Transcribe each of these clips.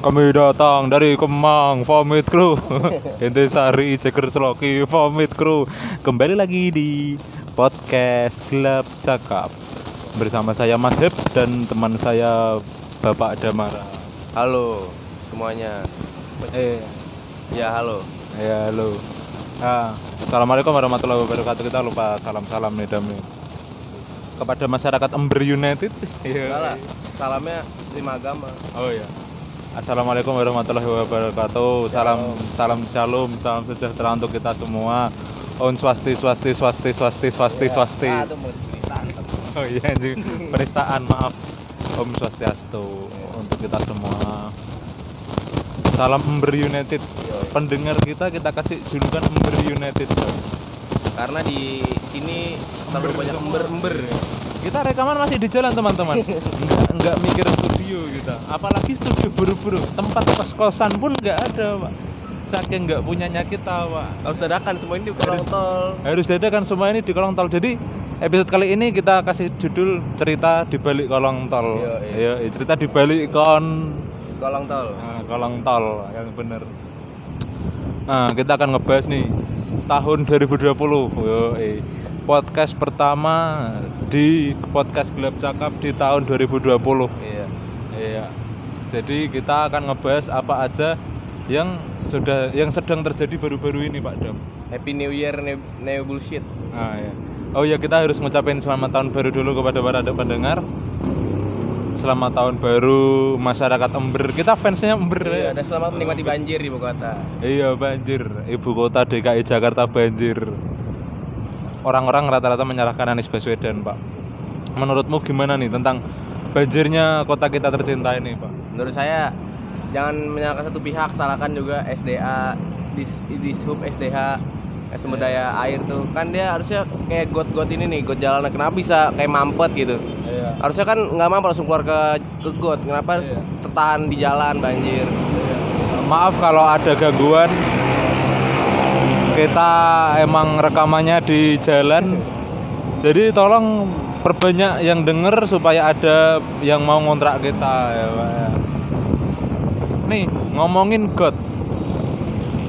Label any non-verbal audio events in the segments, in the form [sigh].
Kami datang dari Kemang, Vomit Crew [laughs] Intisari, Ceker Seloki, Vomit Crew Kembali lagi di podcast Gelap Cakap Bersama saya Mas Hep dan teman saya Bapak Damara Halo semuanya. Eh, Ya halo. ya halo nah, Assalamualaikum warahmatullahi wabarakatuh Kita lupa salam-salam nih Dami Kepada masyarakat Ember United [laughs] Iya. Salah. Salamnya lima agama. Oh iya. Assalamualaikum warahmatullahi wabarakatuh. Salam salam shalom, salam sejahtera untuk kita semua. Om swasti swasti swasti swasti swasti swasti. Ah. Oh iya anjing. Penistaan, maaf. Om swastiastu untuk kita semua. Salam Ember United. Pendengar kita kita kasih julukan Ember United. Karena di sini terlalu banyak ember-ember. Kita rekaman masih di jalan teman-teman. [laughs] Enggak enggak mikir studio kita. Apalagi studio buru-buru. Tempat kos-kosan pun enggak ada, Pak. Saking enggak punyanya kita, Pak. Harus dadakan semua ini di kolong tol. Harus dadakan semua ini di kolong tol. Jadi episode kali ini kita kasih judul cerita di balik kolong tol. Iya, iya. Iya, cerita di balik kon Kolong tol. nah, kolong tol yang bener. Nah, kita akan ngebahas nih tahun 2020. Yo, eh. Podcast pertama di podcast gelap cakap di tahun 2020. Iya. Iya. Jadi kita akan ngebahas apa aja yang sudah yang sedang terjadi baru-baru ini, Pak Dam. Happy New Year ne, ne bullshit. Nah, ya. Oh ya kita harus ngucapin selamat tahun baru dulu kepada para pendengar. Selamat tahun baru masyarakat Ember. Kita fansnya Ember. Iya, ya. dan selamat menikmati banjir di ibu kota. Iya banjir. Ibu kota DKI Jakarta banjir. Orang-orang rata-rata menyalahkan Anies Baswedan, Pak. Menurutmu gimana nih tentang banjirnya kota kita tercinta ini, Pak? Menurut saya jangan menyalahkan satu pihak, salahkan juga SDA, dis, dishub SDH, eh, sumber daya air tuh. Kan dia harusnya kayak got-got ini nih, got jalanan. Kenapa bisa kayak mampet gitu? Iya. Harusnya kan nggak mampet langsung keluar ke ke got. Kenapa harus Iya. tertahan di jalan banjir? Maaf kalau ada gangguan. Kita emang rekamannya di jalan. Jadi tolong perbanyak yang denger supaya ada yang mau ngontrak kita ya, Pak. ya. Nih, ngomongin got.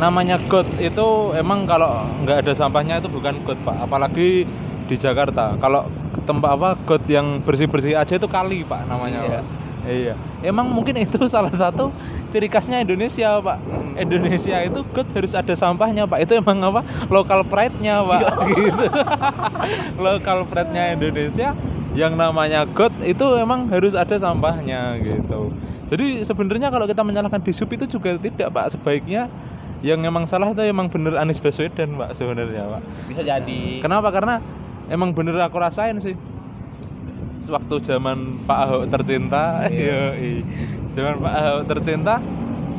Namanya got itu emang kalau nggak ada sampahnya itu bukan got, Pak. Apalagi di Jakarta. Kalau tempat apa got yang bersih-bersih aja itu kali, Pak namanya, Iya. Pak. Iya. Emang mungkin itu [laughs] salah satu ciri khasnya Indonesia, Pak. Indonesia itu got harus ada sampahnya, Pak. Itu emang apa? Local pride-nya, Pak. [laughs] gitu. Local pride-nya Indonesia yang namanya got itu emang harus ada sampahnya gitu. Jadi sebenarnya kalau kita menyalahkan disub itu juga tidak, Pak. Sebaiknya yang emang salah itu emang bener Anies Baswedan, Pak, sebenarnya, Pak. Bisa jadi. Kenapa? Karena emang bener aku rasain sih. Sewaktu zaman Pak Ahok tercinta, Iya. [laughs] zaman Pak Ahok tercinta,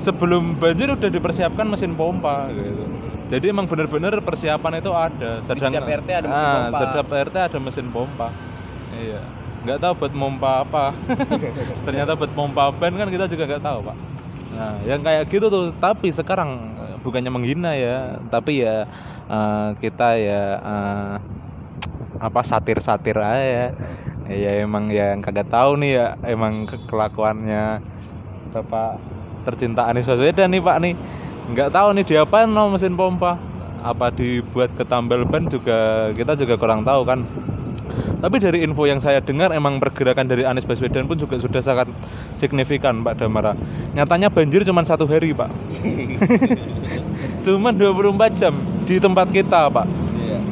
sebelum banjir udah dipersiapkan mesin pompa gitu. Jadi emang bener-bener persiapan itu ada. setiap RT ada mesin Ah, pompa. Setiap RT ada mesin pompa. Iya. Nggak tahu buat pompa apa. [laughs] Ternyata buat pompa ban kan kita juga nggak tahu pak. Nah, yang kayak gitu tuh. Tapi sekarang eh, bukannya menghina ya, tapi ya eh, kita ya eh, apa satir-satir aja. Ya emang yang kagak tahu nih ya emang ke- kelakuannya Bapak tercinta Anies Baswedan nih Pak nih. Nggak tahu nih diapain no mesin pompa. Apa dibuat ketambal ban juga kita juga kurang tahu kan. Tapi dari info yang saya dengar emang pergerakan dari Anies Baswedan pun juga sudah sangat signifikan Pak Damara. Nyatanya banjir cuma satu hari Pak. [laughs] Cuman 24 jam di tempat kita Pak.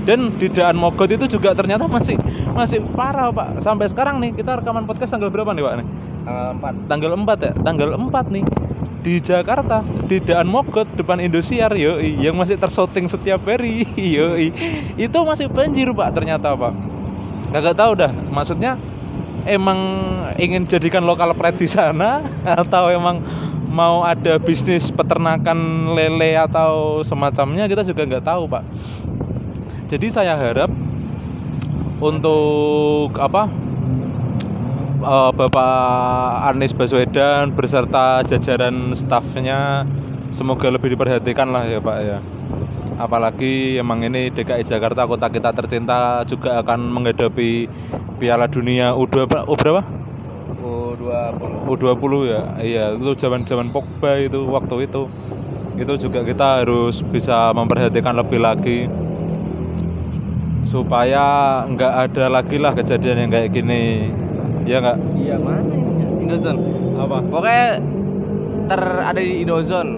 Dan di Daan Mogot itu juga ternyata masih masih parah Pak. Sampai sekarang nih kita rekaman podcast tanggal berapa nih Pak nih? Tanggal 4 Tanggal 4 ya? Tanggal 4 nih di Jakarta di Daan Mogot depan Indosiar yoi yang masih tershooting setiap hari [laughs] yoi itu masih banjir pak ternyata pak kagak tahu dah maksudnya emang ingin jadikan lokal pride di sana [laughs] atau emang mau ada bisnis peternakan lele atau semacamnya kita juga nggak tahu pak jadi saya harap untuk apa eh, Bapak Anies Baswedan beserta jajaran stafnya semoga lebih diperhatikan lah ya Pak ya apalagi emang ini DKI Jakarta kota kita tercinta juga akan menghadapi Piala Dunia U2 berapa? U berapa? U20 U20 U20 ya iya itu zaman zaman Pogba itu waktu itu itu juga kita harus bisa memperhatikan lebih lagi supaya nggak ada lagi lah kejadian yang kayak gini ya nggak iya mana ini Indozone apa pokoknya ter ada di Indozone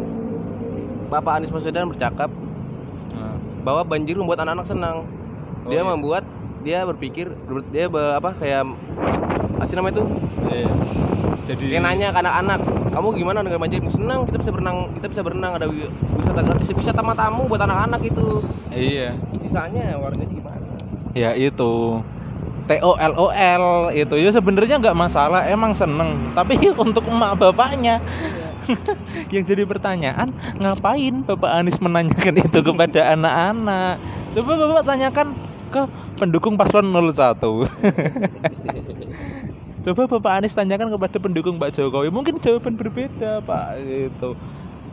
Bapak Anies Baswedan bercakap Nah, bahwa banjir membuat anak-anak senang Oh, dia iya. membuat dia berpikir ber- dia be- apa kayak apa sih namanya itu iya. jadi Kayak nanya ke anak-anak, kamu gimana dengan banjir? Senang, kita bisa berenang, kita bisa berenang, ada wi- wisata gratis, wisata tamu buat anak-anak itu. iya Sisanya warganya gimana? Ya itu. TOLOL itu. Ya sebenarnya nggak masalah emang seneng. Tapi [laughs] untuk emak bapaknya. [laughs] Yang jadi pertanyaan ngapain bapak Anies menanyakan itu kepada [laughs] anak-anak? Coba bapak tanyakan ke pendukung paslon 01 coba bapak Anies tanyakan kepada pendukung Pak Jokowi. Mungkin jawaban berbeda pak itu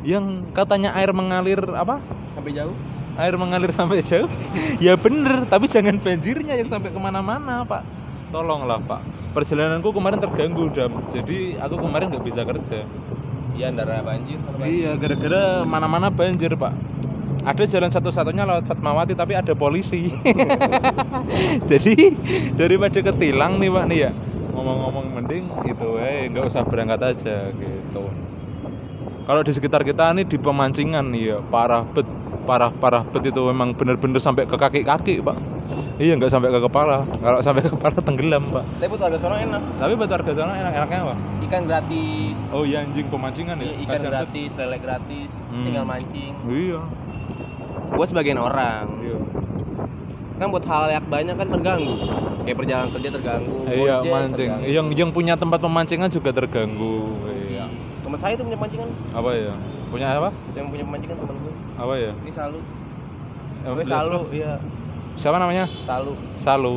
yang katanya air mengalir apa? Sampai jauh? Air mengalir sampai jauh. [laughs] Ya bener tapi jangan banjirnya yang sampai ke mana-mana pak. Tolonglah pak. Perjalananku kemarin terganggu dam. Jadi aku kemarin nggak bisa kerja. Iya, ndara banjir. iya gara-gara mana-mana banjir pak. Ada jalan satu-satunya lewat Fatmawati tapi ada polisi. [laughs] Jadi daripada ketilang nih pak nih ya. Ngomong-ngomong mending itu eh nggak usah berangkat aja gitu. Kalau di sekitar kita nih di pemancingan nih ya parah bet parah parah bet itu memang bener-bener sampai ke kaki-kaki pak iya nggak sampai ke kepala kalau sampai ke kepala tenggelam pak Tapi buat warga sono enak. tapi buat warga sana enak-enaknya apa Ikan gratis, oh iya anjing pemancingan ya iya, ikan Kasihan bet. gratis, lele gratis, Hmm. tinggal mancing. iya Buat sebagian orang, iya kan buat hal yang banyak kan terganggu. Kayak perjalanan kerja terganggu. iya gojek mancing terganggu. yang yang punya tempat pemancingan juga terganggu iya Teman saya tuh punya pancingan, apa ya punya apa yang punya pemancingan teman gue. Apa ya? Ini Salu. Gue Salu, iya. siapa namanya? Salu. Salu.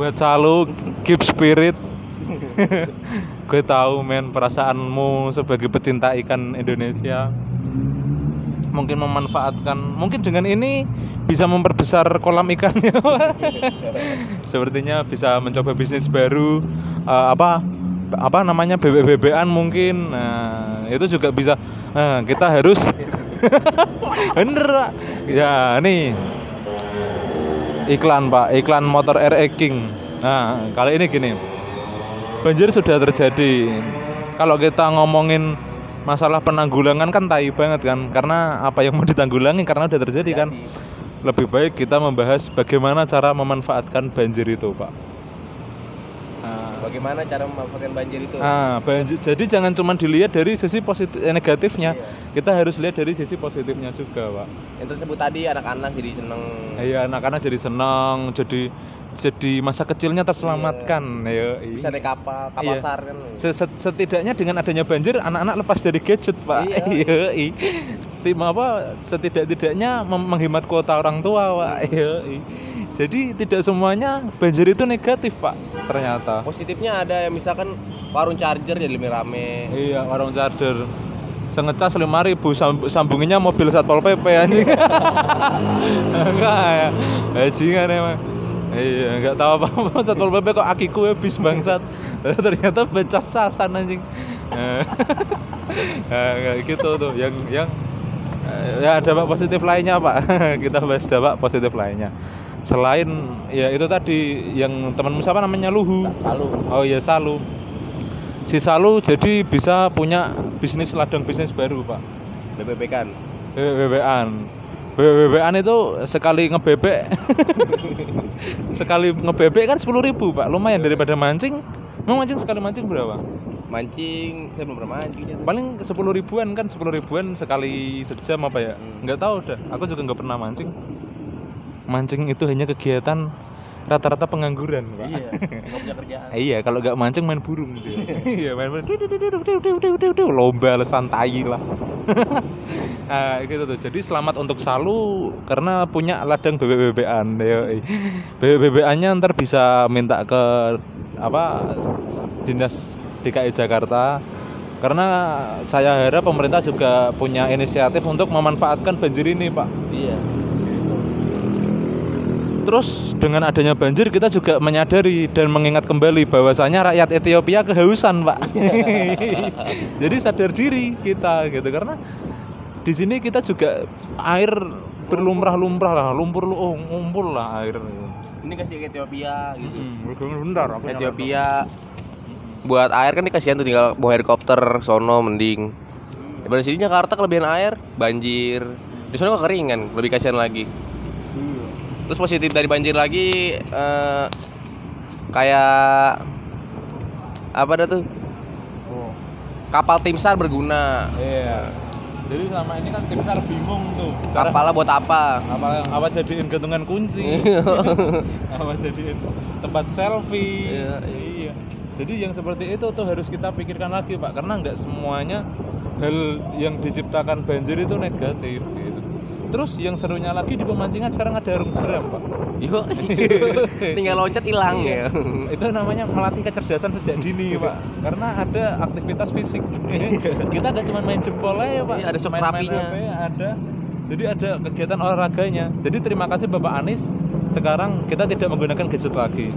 Buat Salu keep spirit. [laughs] Gue tahu men perasaanmu sebagai pecinta ikan Indonesia mungkin memanfaatkan mungkin dengan ini bisa memperbesar kolam ikannya [laughs] sepertinya bisa mencoba bisnis baru eh, apa apa namanya bebek-bebekan mungkin. Nah itu juga bisa. Nah, kita harus bener Pak. ya nih. Iklan pak. Iklan motor RE King nah kali ini gini. Banjir sudah terjadi. Kalau kita ngomongin masalah penanggulangan kan tai banget kan. Karena apa yang mau ditanggulangi? Karena udah terjadi kan. Lebih baik kita membahas bagaimana cara memanfaatkan banjir itu pak Bagaimana cara memanfaatkan banjir itu? Ah, banjir. Jadi jangan cuma dilihat dari sisi positif eh, negatifnya. Iya. Kita harus lihat dari sisi positifnya juga, Pak. Yang tersebut tadi anak-anak jadi seneng. Iya, anak-anak jadi senang, jadi jadi masa kecilnya terselamatkan. Ya, Bisa naik kapal, kapal Iya. sar kan. Se- se- Setidaknya dengan adanya banjir, anak-anak lepas dari gadget, Pak. Iya. [laughs] Iya. Tim apa? Setidak-tidaknya menghemat kuota orang tua, Pak. Iya, i. Jadi tidak semuanya banjir itu negatif, Pak. Ternyata. Positifnya ada yang misalkan warung charger jadi lebih rame. Iya, warung charger. Sengecas lima ribu sambunginnya mobil satpol pp anjing. [laughs] Enggak ya, bajingan emang. Iya, nggak tahu apa apa [laughs] satpol pp kok akiku habis bangsat. [laughs] Ternyata becas sasan anjing. Kayak gitu tuh, yang yang ya dampak positif lainnya pak. [laughs] Kita bahas dampak positif lainnya. Selain ya itu tadi yang temanmu siapa namanya Luhu. Lalu Oh iya Salu. Si Salu jadi bisa punya bisnis ladang bisnis baru pak. BBB kan. BBB-an itu sekali ngebebek. [laughs] sekali ngebebek kan sepuluh ribu pak. Lumayan daripada mancing. Mau mancing sekali mancing berapa? mancing saya belum pernah mancing paling sepuluh ribuan kan sepuluh ribuan sekali sejam apa ya? Hmm. nggak tahu udah aku juga nggak pernah mancing. Mancing itu hanya kegiatan rata-rata pengangguran iya [laughs] punya kerjaan. Iya kalau nggak mancing main burung gitu ya. [laughs] iya main burung. Lomba lesan tai lah. Nah, [laughs] gitu tuh. Jadi selamat untuk Salu karena punya ladang bebek bebekan bebek bebekannya ntar bisa minta ke apa dinas DKI Jakarta. Karena saya harap pemerintah juga punya inisiatif untuk memanfaatkan banjir ini, Pak. Iya. Terus dengan adanya banjir kita juga menyadari dan mengingat kembali bahwasanya rakyat Ethiopia kehausan, Pak. [laughs] Jadi sadar diri kita gitu karena di sini kita juga air berlumrah-lumrah lah, lumpur lu oh, ngumpul lah air. Ini kasih ke Ethiopia gitu. Hmm, bentar. Ethiopia buat air kan dikasihan tuh tinggal bawa helikopter sono mending. Daripada sini Jakarta kelebihan air, banjir. Di sana kekeringan, lebih kasihan lagi. Terus positif dari banjir lagi eh, kayak apa dah tuh? Oh. Kapal tim SAR berguna. Iya. Jadi selama ini kan tim SAR bingung tuh. Cara Kapalnya buat apa? apa apa jadiin gantungan kunci. [laughs] apa jadiin tempat selfie. Iya, iya. Jadi yang seperti itu tuh harus kita pikirkan lagi, Pak, karena nggak semuanya hal yang diciptakan banjir itu negatif gitu. Terus yang serunya lagi di pemancingan sekarang ada jarum jeram, Pak. Yuk, [laughs] tinggal loncat hilang ya. itu namanya melatih kecerdasan sejak dini pak. Karena ada aktivitas fisik. Kita nggak cuma main jempol aja pak. Iya, ada sok main-main terapinya. HP, ada. Jadi ada kegiatan olahraganya. Jadi terima kasih bapak Anies. Sekarang kita tidak menggunakan gadget lagi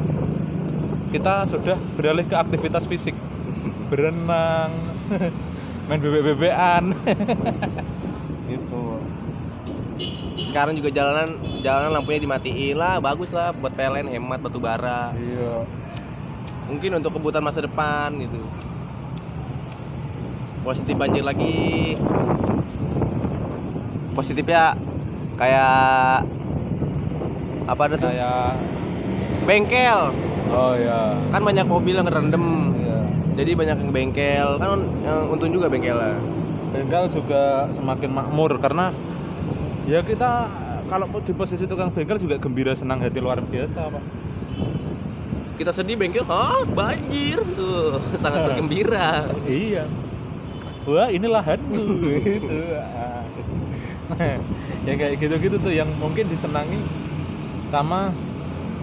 kita sudah beralih ke aktivitas fisik berenang [laughs] main bebek-bebekan [laughs] gitu Sekarang juga jalanan jalanan lampunya dimatiin lah, bagus lah buat PLN hemat batu bara. iya Mungkin untuk kebutuhan masa depan gitu. Positif banjir lagi. Positifnya kayak apa ada tuh? kayak Bengkel. Oh ya Kan banyak mobil yang rendem. iya Jadi banyak yang bengkel. Kan yang untung juga bengkelnya. bengkel juga semakin makmur karena ya kita kalau di posisi tukang bengkel juga gembira senang hati luar biasa pak Kita sedih bengkel, hah banjir tuh. [laughs] Sangat [laughs] bergembira. iya wah ini lahanku [laughs] gitu nah, yang kayak gitu-gitu tuh yang mungkin disenangi sama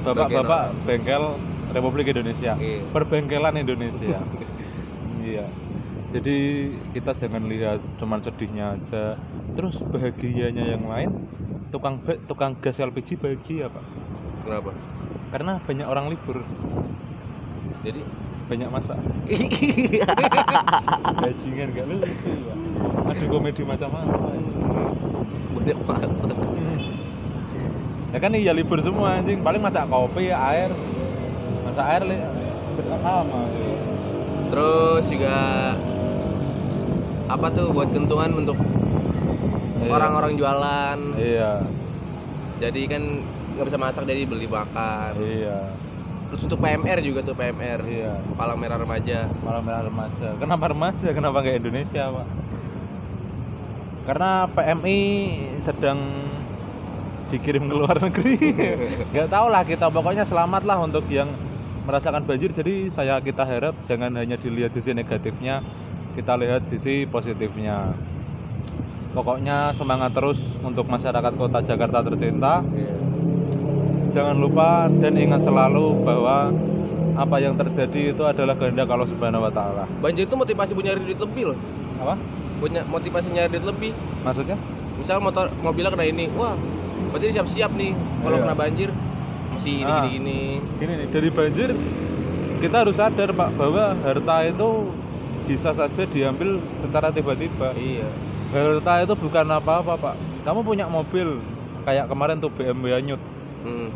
bapak-bapak bengkel Republik Indonesia. Iya. perbengkelan Indonesia. [laughs] Iya. Jadi kita jangan lihat cuman sedihnya aja. Terus bahagianya yang lain tukang tukang gas LPG bahagia pak. Kenapa? karena banyak orang libur. Jadi? Banyak masak. [laughs] Bajingan gak lucu Pak. ada komedi macam apa? Banyak masak. ya kan iya libur semua anjing. Paling masak kopi air masak air li sama Terus juga apa tuh buat kentungan untuk Iya. orang-orang jualan. iya Jadi kan nggak bisa masak jadi beli makan. iya Terus untuk PMR juga tuh PMR. iya Palang Merah Remaja. malam merah remaja kenapa remaja kenapa nggak Indonesia pak karena PMI sedang dikirim ke luar [laughs] negeri nggak tahu lah kita pokoknya selamat lah untuk yang merasakan banjir jadi saya kita harap jangan hanya dilihat sisi negatifnya kita lihat sisi positifnya pokoknya semangat terus untuk masyarakat kota Jakarta tercinta jangan lupa dan ingat selalu bahwa apa yang terjadi itu adalah kehendak Allah Subhanahu wa taala. Banjir itu motivasi nyari duit lebih loh. Apa? Punya motivasi nyari duit lebih. Maksudnya? Misal motor mobilnya kena ini, wah berarti siap-siap nih kalau Iya. kena banjir masih ini Ah. gini gini. Gini dari banjir kita harus sadar Pak bahwa harta itu bisa saja diambil secara tiba-tiba. Iya. Harta itu bukan apa-apa, Pak. Kamu punya mobil kayak kemarin tuh BMW Anyut. Mm.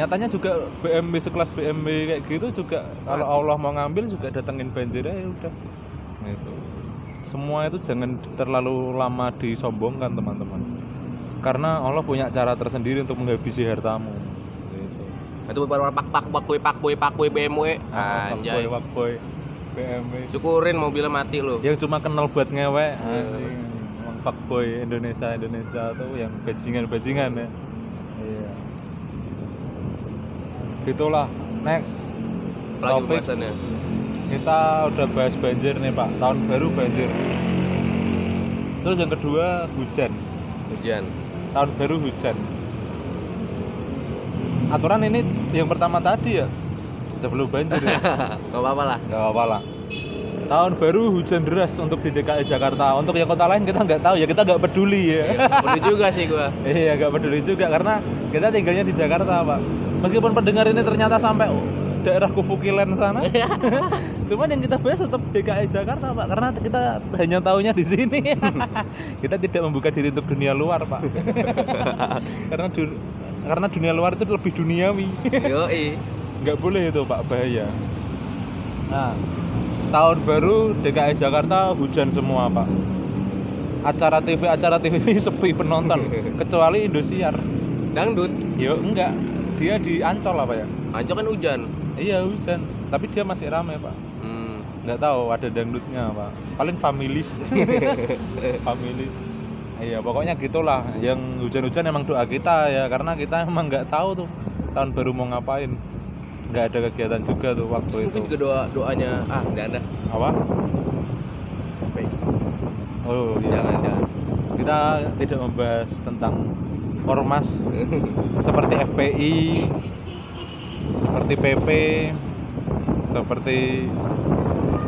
Nyatanya juga BMW sekelas BMW kayak gitu juga kalau Allah mau ngambil juga datengin banjir aja udah. Gitu. Semua itu jangan terlalu lama disombongkan, teman-teman. Karena Allah punya cara tersendiri untuk menghabisi hartamu. Itu baru pak pak pak boy pak boy pak boy BMW. Ah, Anjay. Fuckboy, fuckboy, BMW. Syukurin mobilnya mati lo. Yang cuma kenal buat ngewek. anjing. Emang fuckboy Indonesia Indonesia tuh yang bajingan bajingan ya. Iya. Itulah. Next. Lagi Topik. Kita udah bahas banjir nih Pak. Tahun baru banjir. Terus yang kedua hujan. Hujan. Tahun baru hujan. Aturan ini yang pertama tadi ya sebelum banjir ya. [laughs] Gak apa-apa lah. Gak apa-apa lah. tahun baru hujan deras untuk di DKI Jakarta untuk yang kota lain kita nggak tahu ya kita nggak peduli ya Peduli juga sih gua. [laughs] iya nggak peduli juga karena kita tinggalnya di Jakarta pak meskipun pendengar ini ternyata sampai daerah Kufukilen sana [laughs] cuman yang kita bahas tetap DKI Jakarta pak karena kita hanya tahunya di sini kita tidak membuka diri untuk dunia luar pak karena du- karena dunia luar itu lebih duniawi. Yoi. [laughs] nggak boleh itu pak bahaya. Nah tahun baru DKI Jakarta hujan semua pak. Acara TV acara TV [laughs] sepi penonton [laughs] kecuali Indosiar. Dangdut. yo enggak. Dia di Ancol apa ya? Ancol kan hujan. iya hujan. Tapi dia masih ramai pak. Hmm. nggak tahu ada dangdutnya pak. Paling familis familis iya pokoknya gitulah. Yang hujan-hujan emang doa kita ya karena kita emang nggak tahu tuh tahun baru mau ngapain. Nggak ada kegiatan juga tuh waktu itu. Mungkin juga doa doanya ah nggak ada. apa? Oh iya. Jangan jangan. kita tidak membahas tentang ormas. Seperti FPI seperti PP seperti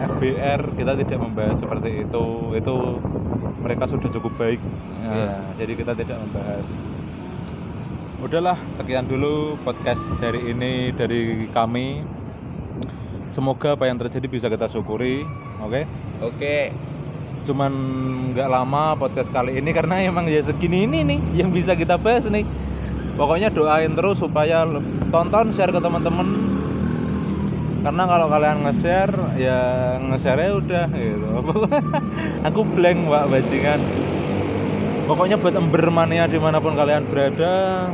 FBR kita tidak membahas seperti itu. Itu mereka sudah cukup baik. Nah, Iya. jadi kita tidak membahas. Udahlah sekian dulu podcast hari ini dari kami. Semoga apa yang terjadi bisa kita syukuri oke? Oke. cuman nggak lama podcast kali ini karena emang ya segini ini nih yang bisa kita bahas nih. Pokoknya doain terus supaya tonton share ke teman-teman karena kalau kalian nge-share ya nge-share ya udah gitu. [laughs] Aku blank pak bajingan. Pokoknya buat ember mania di mana pun kalian berada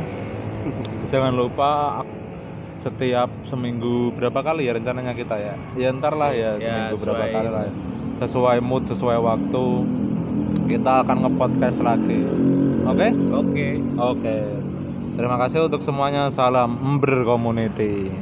jangan lupa setiap seminggu berapa kali ya rencananya kita ya? Ya ntar lah ya Ya, seminggu berapa sesuai- kali lah ya. sesuai mood sesuai waktu kita akan nge-podcast lagi. Oke? Oke. oke. Terima kasih untuk semuanya. Salam ember community